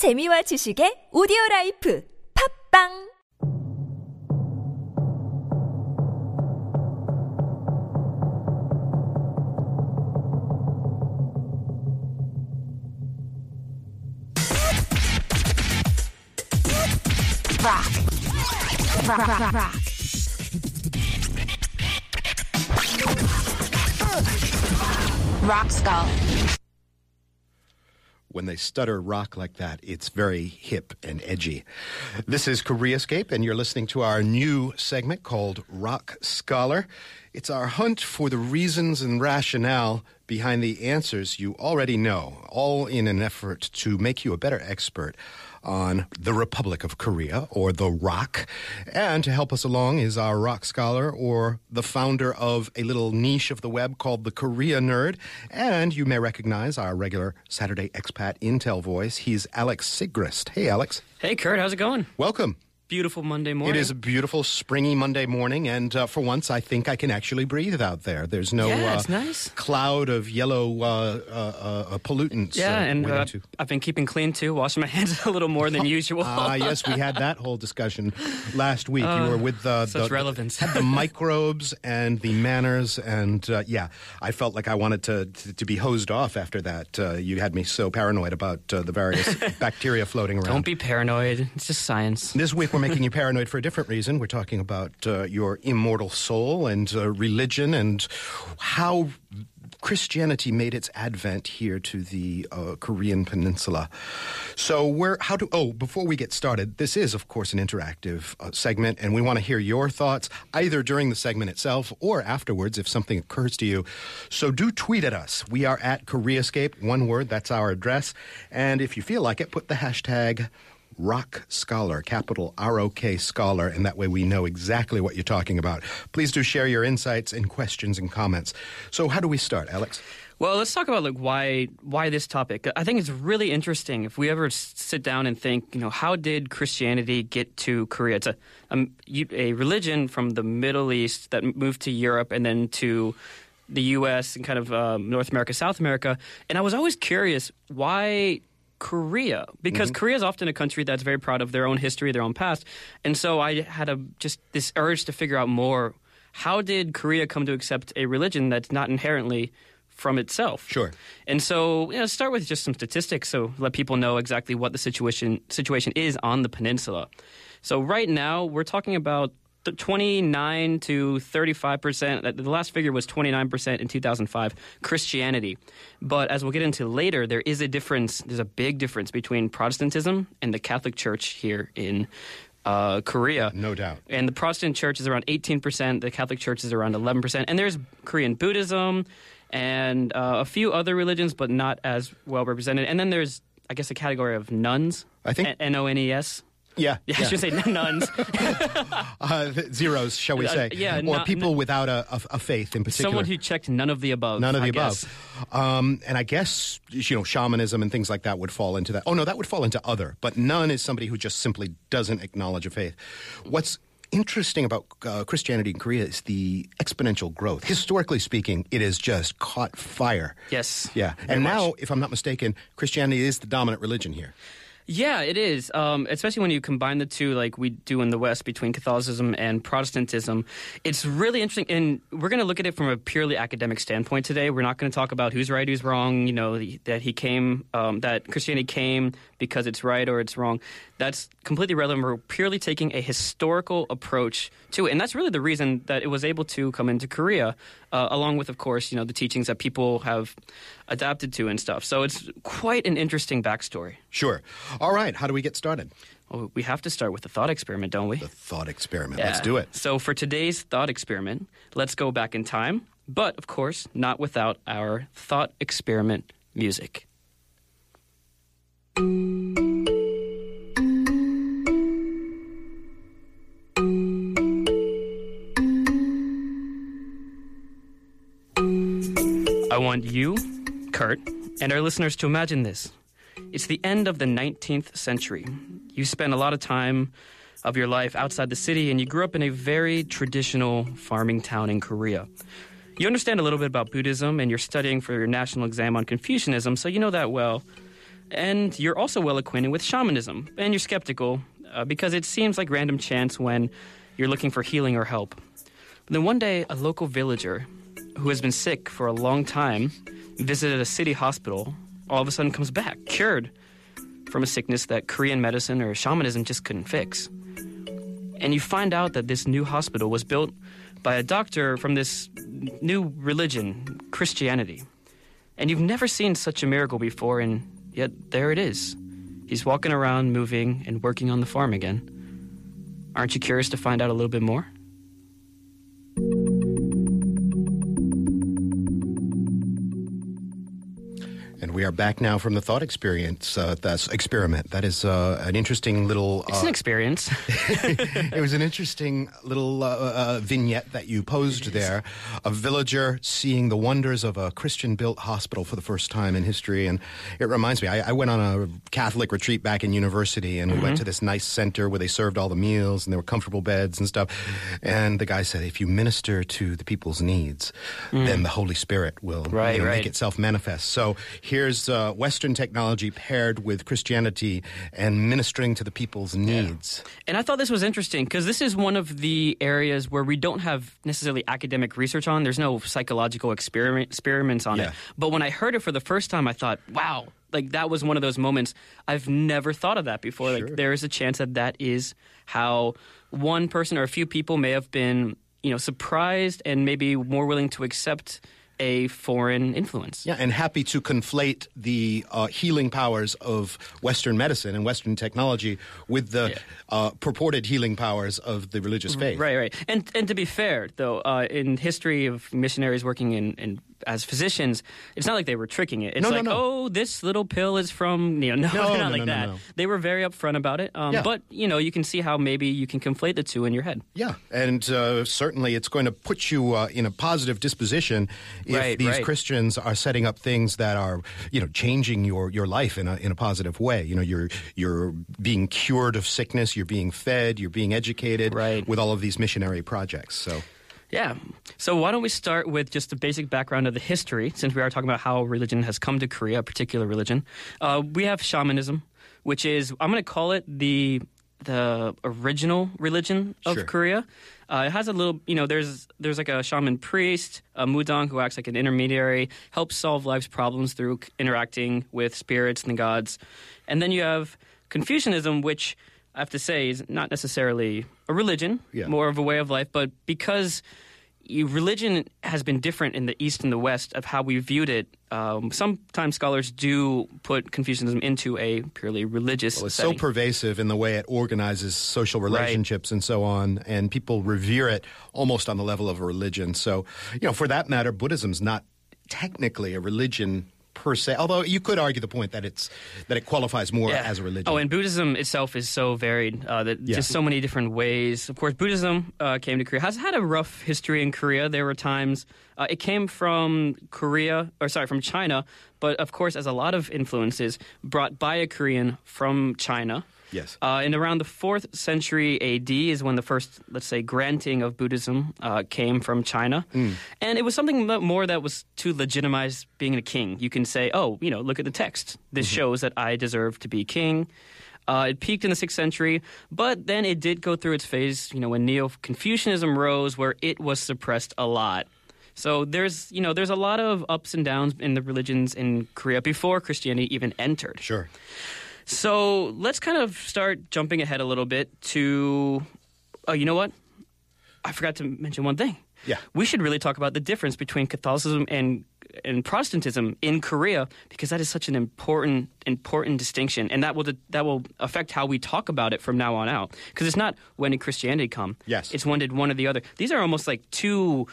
재미와 지식의 오디오 라이프 팝빵 rock, skull. When they stutter rock like that, it's very hip and edgy. This is Koreascape, and you're listening to our new segment called ROK Scholar. It's our hunt for the reasons and rationale behind the answers you already know, all in an effort to make you a better expert on the Republic of Korea or the ROK. And to help us along is our rock scholar or the founder of a little niche of the web called the Korea Nerd. And you may recognize our regular Saturday expat Intel voice. He's Alex Sigrist. Hey, Alex. Hey, Kurt, how's it going? Welcome. Beautiful Monday morning. It is a beautiful springy Monday morning, and uh, for once, I think I can actually breathe out there. There's no Yeah, uh, nice. cloud of yellow uh, uh, uh, pollutants. Yeah, uh, and uh, I've been keeping clean too, washing my hands a little more than usual. Ah, yes, we had that whole discussion last week. you were with uh, such the, relevance. had the microbes and the manners, and uh, yeah, I felt like I wanted to, to to be hosed off after that. Uh, you had me so paranoid about uh, the various bacteria floating around. Don't be paranoid. It's just science. This week, we're making you paranoid for a different reason. We're talking about uh, your immortal soul and uh, religion and how Christianity made its advent here to the uh, Korean Peninsula. So, where, how do, oh, before we get started, this is, of course, an interactive uh, segment, and we want to hear your thoughts either during the segment itself or afterwards if something occurs to you. So, do tweet at us. We are at Koreascape, one word, that's our address. And if you feel like it, put the hashtag ROK Scholar, capital R O K Scholar, and that way we know exactly what you're talking about. Please do share your insights and questions and comments. So, how do we start, Alex? Well, let's talk about like why why this topic. I think it's really interesting if we ever sit down and think, you know, how did Christianity get to Korea? It's a um, you- a religion from the Middle East that moved to Europe and then to the U.S. and kind of um, North America, South America. And I was always curious why Korea, because mm-hmm. Korea is often a country that's very proud of their own history, their own past, and so I had a just this urge to figure out more. How did Korea come to accept a religion that's not inherently from itself? Sure. And so, you know, start with just some statistics, so let people know exactly what the situation situation is on the peninsula. So right now, we're talking about the 29 to 35 percent. The last figure was 29 percent in 2005. Christianity, but as we'll get into later, there is a difference. There's a big difference between Protestantism and the Catholic Church here in uh, Korea. No doubt. And the Protestant church is around 18%, the Catholic church is around 11%. And there's Korean Buddhism and uh, a few other religions, but not as well represented. And then there's, I guess, a category of nuns. I think- N O N E S. Yeah. Yeah, I should say nuns. Uh, zeros, shall we Uh, say? yeah, Or not- people without a, a, a faith in particular. Someone who checked none of the above. None of the I above. Um, and I guess, you know, shamanism and things like that would fall into that. Oh, no, that would fall into other. But none is somebody who just simply doesn't acknowledge a faith. What's interesting about uh, Christianity in Korea is the exponential growth. Historically speaking, it has just caught fire. Yes. Yeah. And much. now, if I'm not mistaken, Christianity is the dominant religion here. Yeah, it is. Um, especially when you combine the two, like we do in the West, between Catholicism and Protestantism. It's really interesting, and we're going to look at it from a purely academic standpoint today. We're not going to talk about who's right, who's wrong. You know, that he came, um, that Christianity came because it's right or it's wrong. That's completely relevant. We're purely taking a historical approach to it, and that's really the reason that it was able to come into Korea, uh, along with, of course, you know, the teachings that people have adapted to and stuff. So it's quite an interesting backstory. Sure. All right. How do we get started? Well, we have to start with the thought experiment, don't we? The thought experiment. Let's do it. So, for today's thought experiment, let's go back in time, but of course, not without our thought experiment music. Want you, Kurt, and our listeners to imagine this. It's the end of the 19th century. You spent a lot of time of your life outside the city, and you grew up in a very traditional farming town in Korea. You understand a little bit about Buddhism, and you're studying for your national exam on Confucianism, so you know that well. And you're also well acquainted with shamanism, and you're skeptical uh, because it seems like random chance when you're looking for healing or help. But then one day, a local villager who has been sick for a long time visited a city hospital, all of a sudden comes back, cured from a sickness that Korean medicine or shamanism just couldn't fix. And you find out that this new hospital was built by a doctor from this new religion, Christianity. And you've never seen such a miracle before, and yet there it is. He's walking around, moving, and working on the farm again. Aren't you curious to find out a little bit more? And we are back now from the thought experience. Uh, that's experiment. That is uh, an interesting little. It's uh, an experience. it was an interesting little uh, uh, vignette that you posed there. A villager seeing the wonders of a Christian built hospital for the first time in history. And it reminds me, I, I went on a Catholic retreat back in university, and we went to this nice center where they served all the meals and there were comfortable beds and stuff. And the guy said, if you minister to the people's needs, then the Holy Spirit will Right, you know, right. make itself manifest. So here's uh, Western technology paired with Christianity and ministering to the people's needs. And I thought this was interesting because this is one of the areas where we don't have necessarily academic research on. There's no psychological experiment, experiments on Yeah. it. But when I heard it for the first time, I thought, wow, like that was one of those moments I've never thought of that before. Sure. Like there is a chance that that is how one person or a few people may have been, you know, surprised and maybe more willing to accept a foreign influence. Yeah, and happy to conflate the uh, healing powers of Western medicine and Western technology with the Yeah. uh, purported healing powers of the religious faith. Right, right. And and to be fair, though, uh, in history of missionaries working in, in as physicians, it's not like they were tricking it. It's No, no, like, no. oh, this little pill is from you know, no, No, no, not like no, no, that. no. They were very upfront about it. Um, Yeah. But you know, you can see how maybe you can conflate the two in your head. Yeah, and uh, certainly it's going to put you uh, in a positive disposition if Right, these right. Christians are setting up things that are, you know, changing your, your life in a in a positive way. You know, you're you're being cured of sickness, you're being fed, you're being educated Right. with all of these missionary projects. So Yeah. So why don't we start with just the basic background of the history, since we are talking about how religion has come to Korea, a particular religion. Uh, we have shamanism, which is I'm going to call it the the original religion of Sure. Korea. Uh, it has a little, you know, there's there's like a shaman priest, a mudang who acts like an intermediary, helps solve life's problems through interacting with spirits and the gods, and then you have Confucianism, which I have to say is not necessarily a religion, Yeah. more of a way of life, but because you, religion has been different in the East and the West of how we viewed it. Um, sometimes scholars do put Confucianism into a purely religious Well, it's so pervasive in the way it organizes social Right. relationships and so on, and people revere it almost on the level of a religion. So, you know, for that matter, Buddhism's not technically a religion per se. Although you could argue the point that it's that it qualifies more Yeah. as a religion. Oh, and Buddhism itself is so varied. Uh, that Yeah. just so many different ways. Of course, Buddhism uh, came to Korea. Has had a rough history in Korea. There were times uh, it came from Korea, or sorry, from China. But of course, as a lot of influences brought by a Korean from China. Yes. Uh, in around the fourth century AD is when the first, let's say, granting of Buddhism uh, came from China, and it was something more that was to legitimize being a king. You can say, "Oh, you know, look at the text. This shows that I deserve to be king." Uh, it peaked in the sixth century, but then it did go through its phase. You know, when Neo Confucianism rose, where it was suppressed a lot. So there's, you know, there's a lot of ups and downs in the religions in Korea before Christianity even entered. sure. So let's kind of start jumping ahead a little bit to. Oh, you know what? I forgot to mention one thing. Yeah. We should really talk about the difference between Catholicism and and Protestantism in Korea because that is such an important important distinction, and that will that will affect how we talk about it from now on out. Because it's not when did Christianity come? Yes. it's when did one or the other. These are almost like two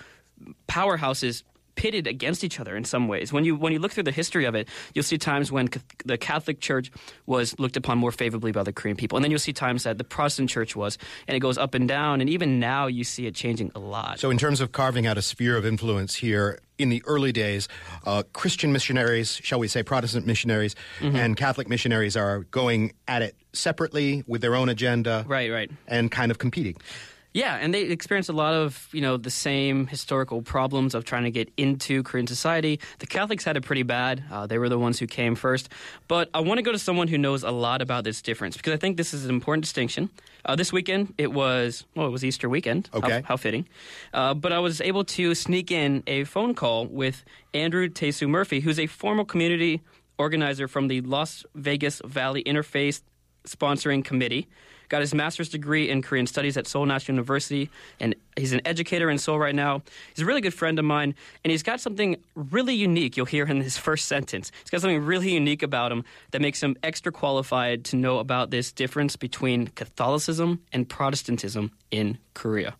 powerhouses pitted against each other in some ways. When you when you look through the history of it, you'll see times when the Catholic Church was looked upon more favorably by the Korean people, and then you'll see times that the Protestant Church was, and it goes up and down. And even now, you see it changing a lot. So, in terms of carving out a sphere of influence here, in the early days, uh, Christian missionaries, shall we say, Protestant missionaries, Mm-hmm. and Catholic missionaries are going at it separately with their own agenda, Right, right. and kind of competing. Yeah, and they experienced a lot of you know the same historical problems of trying to get into Korean society. The Catholics had it pretty bad; uh, they were the ones who came first. But I want to go to someone who knows a lot about this difference because I think this is an important distinction. Uh, this weekend, it was well, it was Easter weekend. How- Okay. how, fitting. Uh, but I was able to sneak in a phone call with Andrew Tesu Murphy, who's a former community organizer from the Las Vegas Valley Interfaith Sponsoring Committee. Got his master's degree in Korean studies at Seoul National University, and he's an educator in Seoul right now. He's a really good friend of mine, and he's got something really unique. You'll hear in his first sentence. He's got something really unique about him that makes him extra qualified to know about this difference between Catholicism and Protestantism in Korea.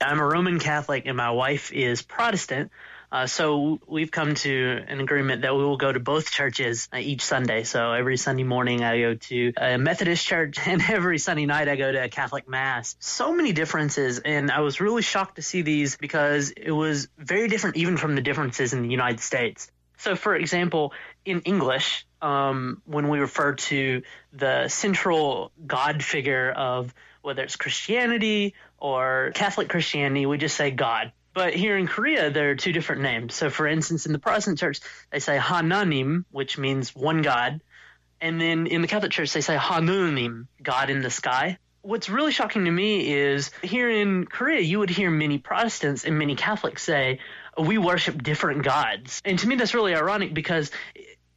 I'm a Roman Catholic and my wife is Protestant. Uh, so we've come to an agreement that we will go to both churches uh, each Sunday. So every Sunday morning I go to a Methodist church and every Sunday night I go to a Catholic mass. So many differences and I was really shocked to see these because it was very different even from the differences in the United States. So, for example, in English, um, when we refer to the central God figure of whether it's Christianity or Catholic Christianity, we just say God. But here in Korea, there are two different names. So, for instance, in the Protestant church, they say Hananim, which means one God. And then in the Catholic Church, they say Hanunim, God in the sky. What's really shocking to me is here in Korea, you would hear many Protestants and many Catholics say, we worship different gods. And to me, that's really ironic because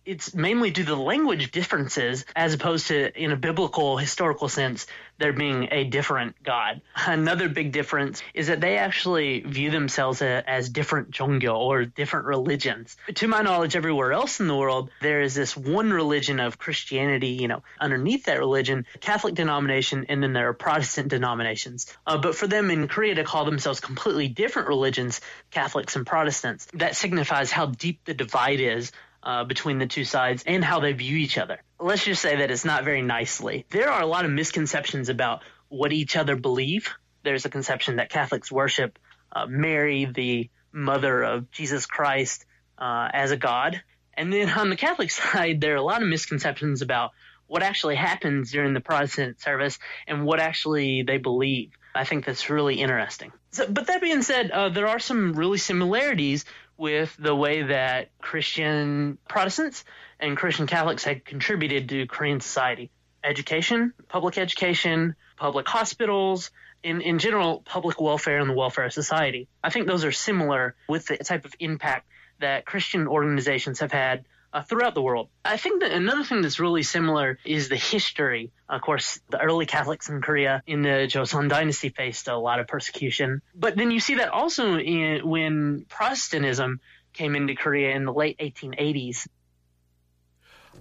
it's mainly due to the language differences as opposed to in a biblical historical sense there being a different god. Another big difference is that they actually view themselves a- as different jongyo or different religions. To my knowledge everywhere else in the world there is this one religion of christianity you know underneath that religion catholic denomination and then there are protestant denominations. Uh, but for them in korea to call themselves completely different religions catholics and protestants that signifies how deep the divide is uh, between the two sides and how they view each other. Let's just say that it's not very nicely. There are a lot of misconceptions about what each other believe. There's a conception that Catholics worship uh, Mary, the mother of Jesus Christ, uh, as a god. And then on the Catholic side, there are a lot of misconceptions about what actually happens during the Protestant service and what actually they believe. I think that's really interesting. So, but that being said, uh, there are some really similarities with the way that Christian Protestants and Christian Catholics had contributed to Korean society. Education, public education, public hospitals, in, in general, public welfare and the welfare of society. I think those are similar with the type of impact that Christian organizations have had uh, throughout the world. I think that another thing that's really similar is the history. Of course, the early Catholics in Korea in the Joseon dynasty faced a lot of persecution. But then you see that also in, when Protestantism came into Korea in the late 1880s.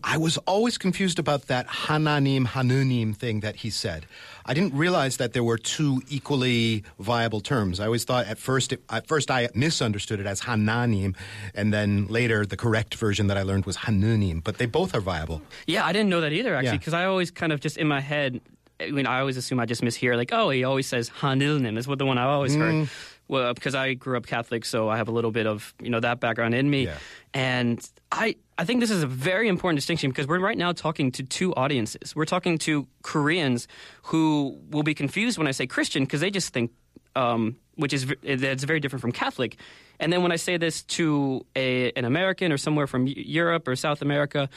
I was always confused about that Hananim Hanunim thing that he said. I didn't realize that there were two equally viable terms. I always thought at first, it, at first I misunderstood it as Hananim, and then later the correct version that I learned was Hanunim. But they both are viable. Yeah, I didn't know that either, actually, Yeah. because I always kind of just in my head, I mean, I always assume I just mishear, like, oh, he always says Hanilnim is what the one I always Mm. Well, because I grew up Catholic, so I have a little bit of you know that background in me, Yeah. and I I think this is a very important distinction because we're right now talking to two audiences. We're talking to Koreans who will be confused when I say Christian because they just think um, which is that's very different from Catholic. And then when I say this to a, an American or somewhere from Europe or South America,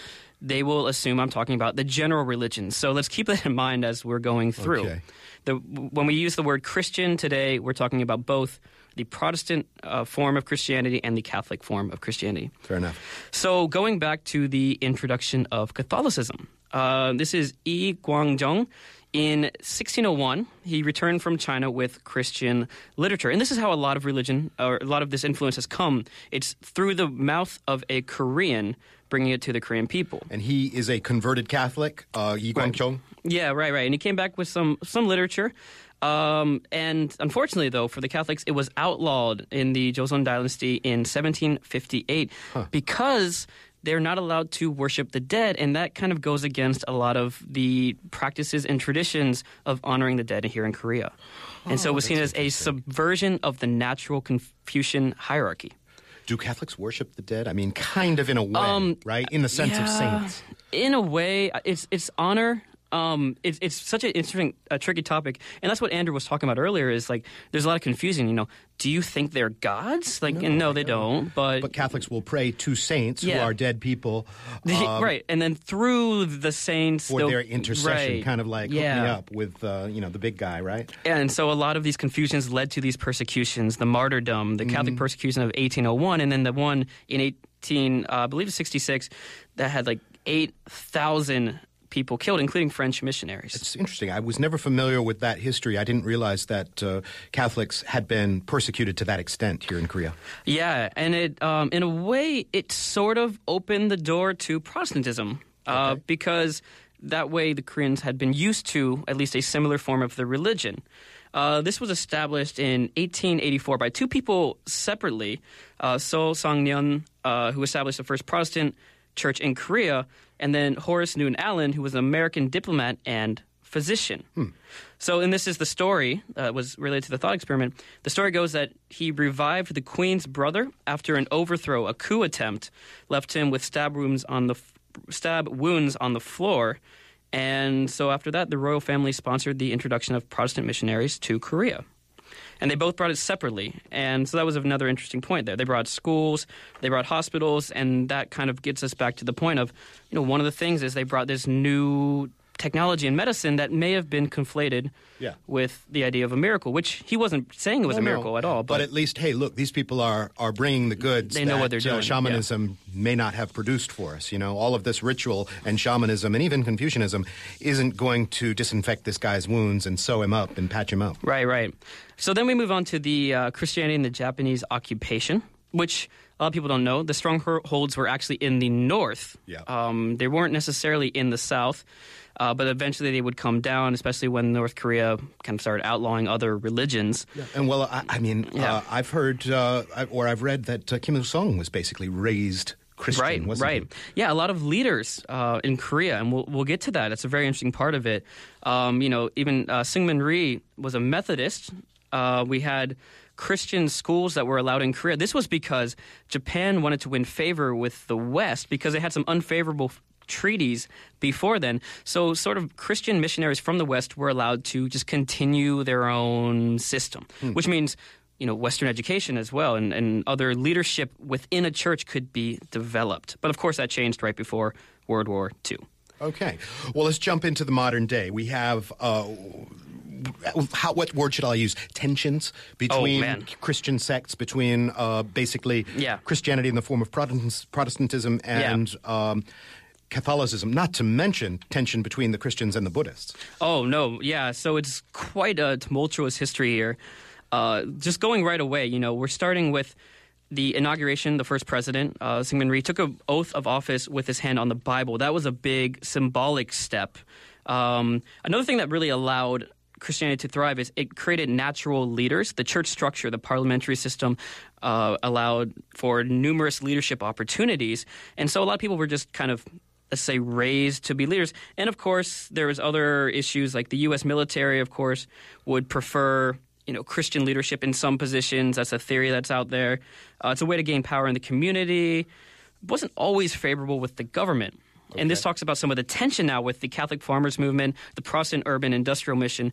they will assume I'm talking about the general religion. So let's keep that in mind as we're going through. Okay. The, when we use the word Christian today, we're talking about both the Protestant uh, form of Christianity and the Catholic form of Christianity. Fair enough. So going back to the introduction of Catholicism, uh, this is Yi Gwang-jeong. In 1601, he returned from China with Christian literature, and this is how a lot of religion, or a lot of this influence has come. It's through the mouth of a Korean, bringing it to the Korean people. And he is a converted Catholic, uh, Yi Gwang-jeong. Yeah, right, right. And he came back with some some literature. Um, and unfortunately, though, for the Catholics, it was outlawed in the Joseon dynasty in 1758 because they're not allowed to worship the dead, and that kind of goes against a lot of the practices and traditions of honoring the dead here in Korea. and so it was seen as a subversion of the natural Confucian hierarchy. Do Catholics worship the dead? I mean, kind of in a way, Um, right? In the sense of saints. In a way, it's it's honor Um, it's it's such an interesting, a tricky topic, and that's what Andrew was talking about earlier. Is like there's a lot of confusion. You know, do you think they're gods? Like, and no, they don't. But, But Catholics will pray to saints who are dead people um, right, and then through the saints for their intercession, right. kind of like yeah. hook up with uh, you know the big guy, right? And so a lot of these confusions led to these persecutions, the martyrdom, the Catholic Mm-hmm. persecution of 1801, and then the one in 18, uh, I believe, 66, that had like 8,000 people killed, including French missionaries. It's interesting. I was never familiar with that history. I didn't realize that uh, Catholics had been persecuted to that extent here in Korea. Yeah, and it, um, in a way, it sort of opened the door to Protestantism uh, Okay. because that way the Koreans had been used to at least a similar form of the religion. Uh, this was established in 1884 by two people separately, uh, So Sang-nyeon, uh, who established the first Protestant church in Korea, and then Horace Newton Allen, who was an American diplomat and physician. So, and this is the story uh, was related to the thought experiment. The story goes that he revived the queen's brother after an overthrow, a coup attempt, left him with stab wounds on the f- stab wounds on the floor, and so after that, the royal family sponsored the introduction of Protestant missionaries to Korea. And they both brought it separately. And so that was another interesting point there. They brought schools, they brought hospitals, and that kind of gets us back to the point of, you know, one of the things is they brought this new technology and medicine that may have been conflated Yeah. with the idea of a miracle, which he wasn't saying it was No, a no. miracle at all. But, at least, hey, look, these people are are bringing the goods. They know that, what they're uh, doing, shamanism may not have produced for us. You know, all of this ritual and shamanism and even Confucianism isn't going to disinfect this guy's wounds and sew him up and patch him up. Right, right. So then we move on to the uh, Christianity and the Japanese occupation, which a lot of people don't know. The strongholds were actually in the north. Yeah. Um, they weren't necessarily in the south, uh, but eventually they would come down, especially when North Korea kind of started outlawing other religions. And well, I, I mean, Yeah. uh, I've heard uh, or I've read that uh, Kim Il Sung was basically raised Christian, right, right. Yeah, a lot of leaders uh, in Korea, and we'll we'll get to that. It's a very interesting part of it. Um, you know, even uh, Syngman Rhee was a Methodist. Uh, we had Christian schools that were allowed in Korea. This was because Japan wanted to win favor with the West because they had some unfavorable treaties before then. So, sort of Christian missionaries from the West were allowed to just continue their own system, which means you know Western education as well, and, and other leadership within a church could be developed. But of course, that changed right before World War II. Okay. Well, let's jump into the modern day. We have. Uh, how, what word should I use? Tensions between man. Christian sects, between uh, basically Yeah. Christianity in the form of Protestants, Protestantism and um, Catholicism, not to mention tension between the Christians and the Buddhists. Oh no, yeah. So it's quite a tumultuous history here. Uh, just going right away, you know, we're starting with the inauguration. The first president, uh, Syngman Rhee, took an oath of office with his hand on the Bible. That was a big symbolic step. Um, another thing that really allowed Christianity to thrive is it created natural leaders. The church structure, the parliamentary system, uh, allowed for numerous leadership opportunities, and so a lot of people were just kind of let's say raised to be leaders. And of course there was other issues like the US military of course would prefer you know Christian leadership in some positions. That's a theory that's out there. Uh, it's a way to gain power in the community. It wasn't always favorable with the government. And this talks about some of the tension now with the Catholic farmers movement, the Protestant urban industrial mission.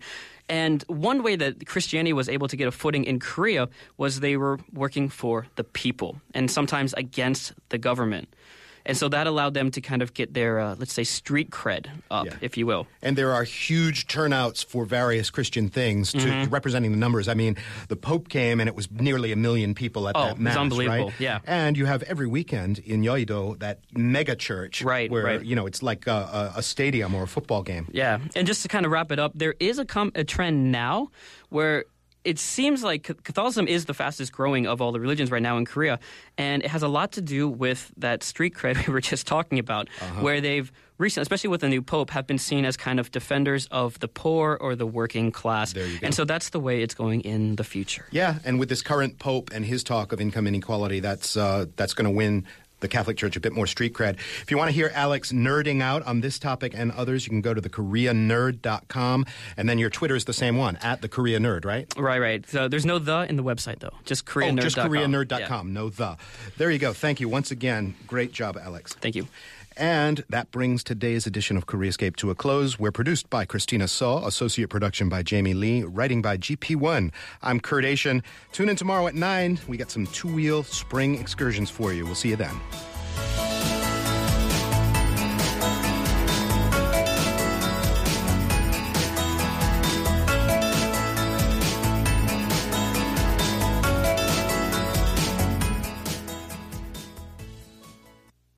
And one way that Christianity was able to get a footing in Korea was they were working for the people and sometimes against the government. And so that allowed them to kind of get their, uh, let's say, street cred up, Yeah. if you will. And there are huge turnouts for various Christian things to Mm-hmm. representing the numbers. I mean, the Pope came and it was nearly a million people at Oh, that mass, unbelievable, right? yeah. And you have every weekend in Yoido that mega church, Right, Where right. you know it's like a, a, a stadium or a football game. Yeah, and just to kind of wrap it up, there is a, com- a trend now where it seems like Catholicism is the fastest growing of all the religions right now in Korea, and it has a lot to do with that street cred we were just talking about, Uh-huh. where they've recently, especially with the new pope, have been seen as kind of defenders of the poor or the working class, There you go. and so that's the way it's going in the future. Yeah, and with this current Pope and his talk of income inequality, that's uh, that's going to win the Catholic Church a bit more street cred. If you want to hear Alex nerding out on this topic and others, you can go to thekoreanerd.com, and then your Twitter is the same one at the Korea Nerd, right? Right, right. So there's no the in the website though, just Oh, KoreaNerd.com. just Yeah. KoreaNerd.com. No the. There you go. Thank you once again. Great job, Alex. Thank you. And that brings today's edition of Koreascape to a close. We're produced by Christina Saw, associate production by Jamie Lee, writing by GP1. I'm Kurt Achin. Tune in tomorrow at 9. We got some two wheel spring excursions for you. We'll see you then.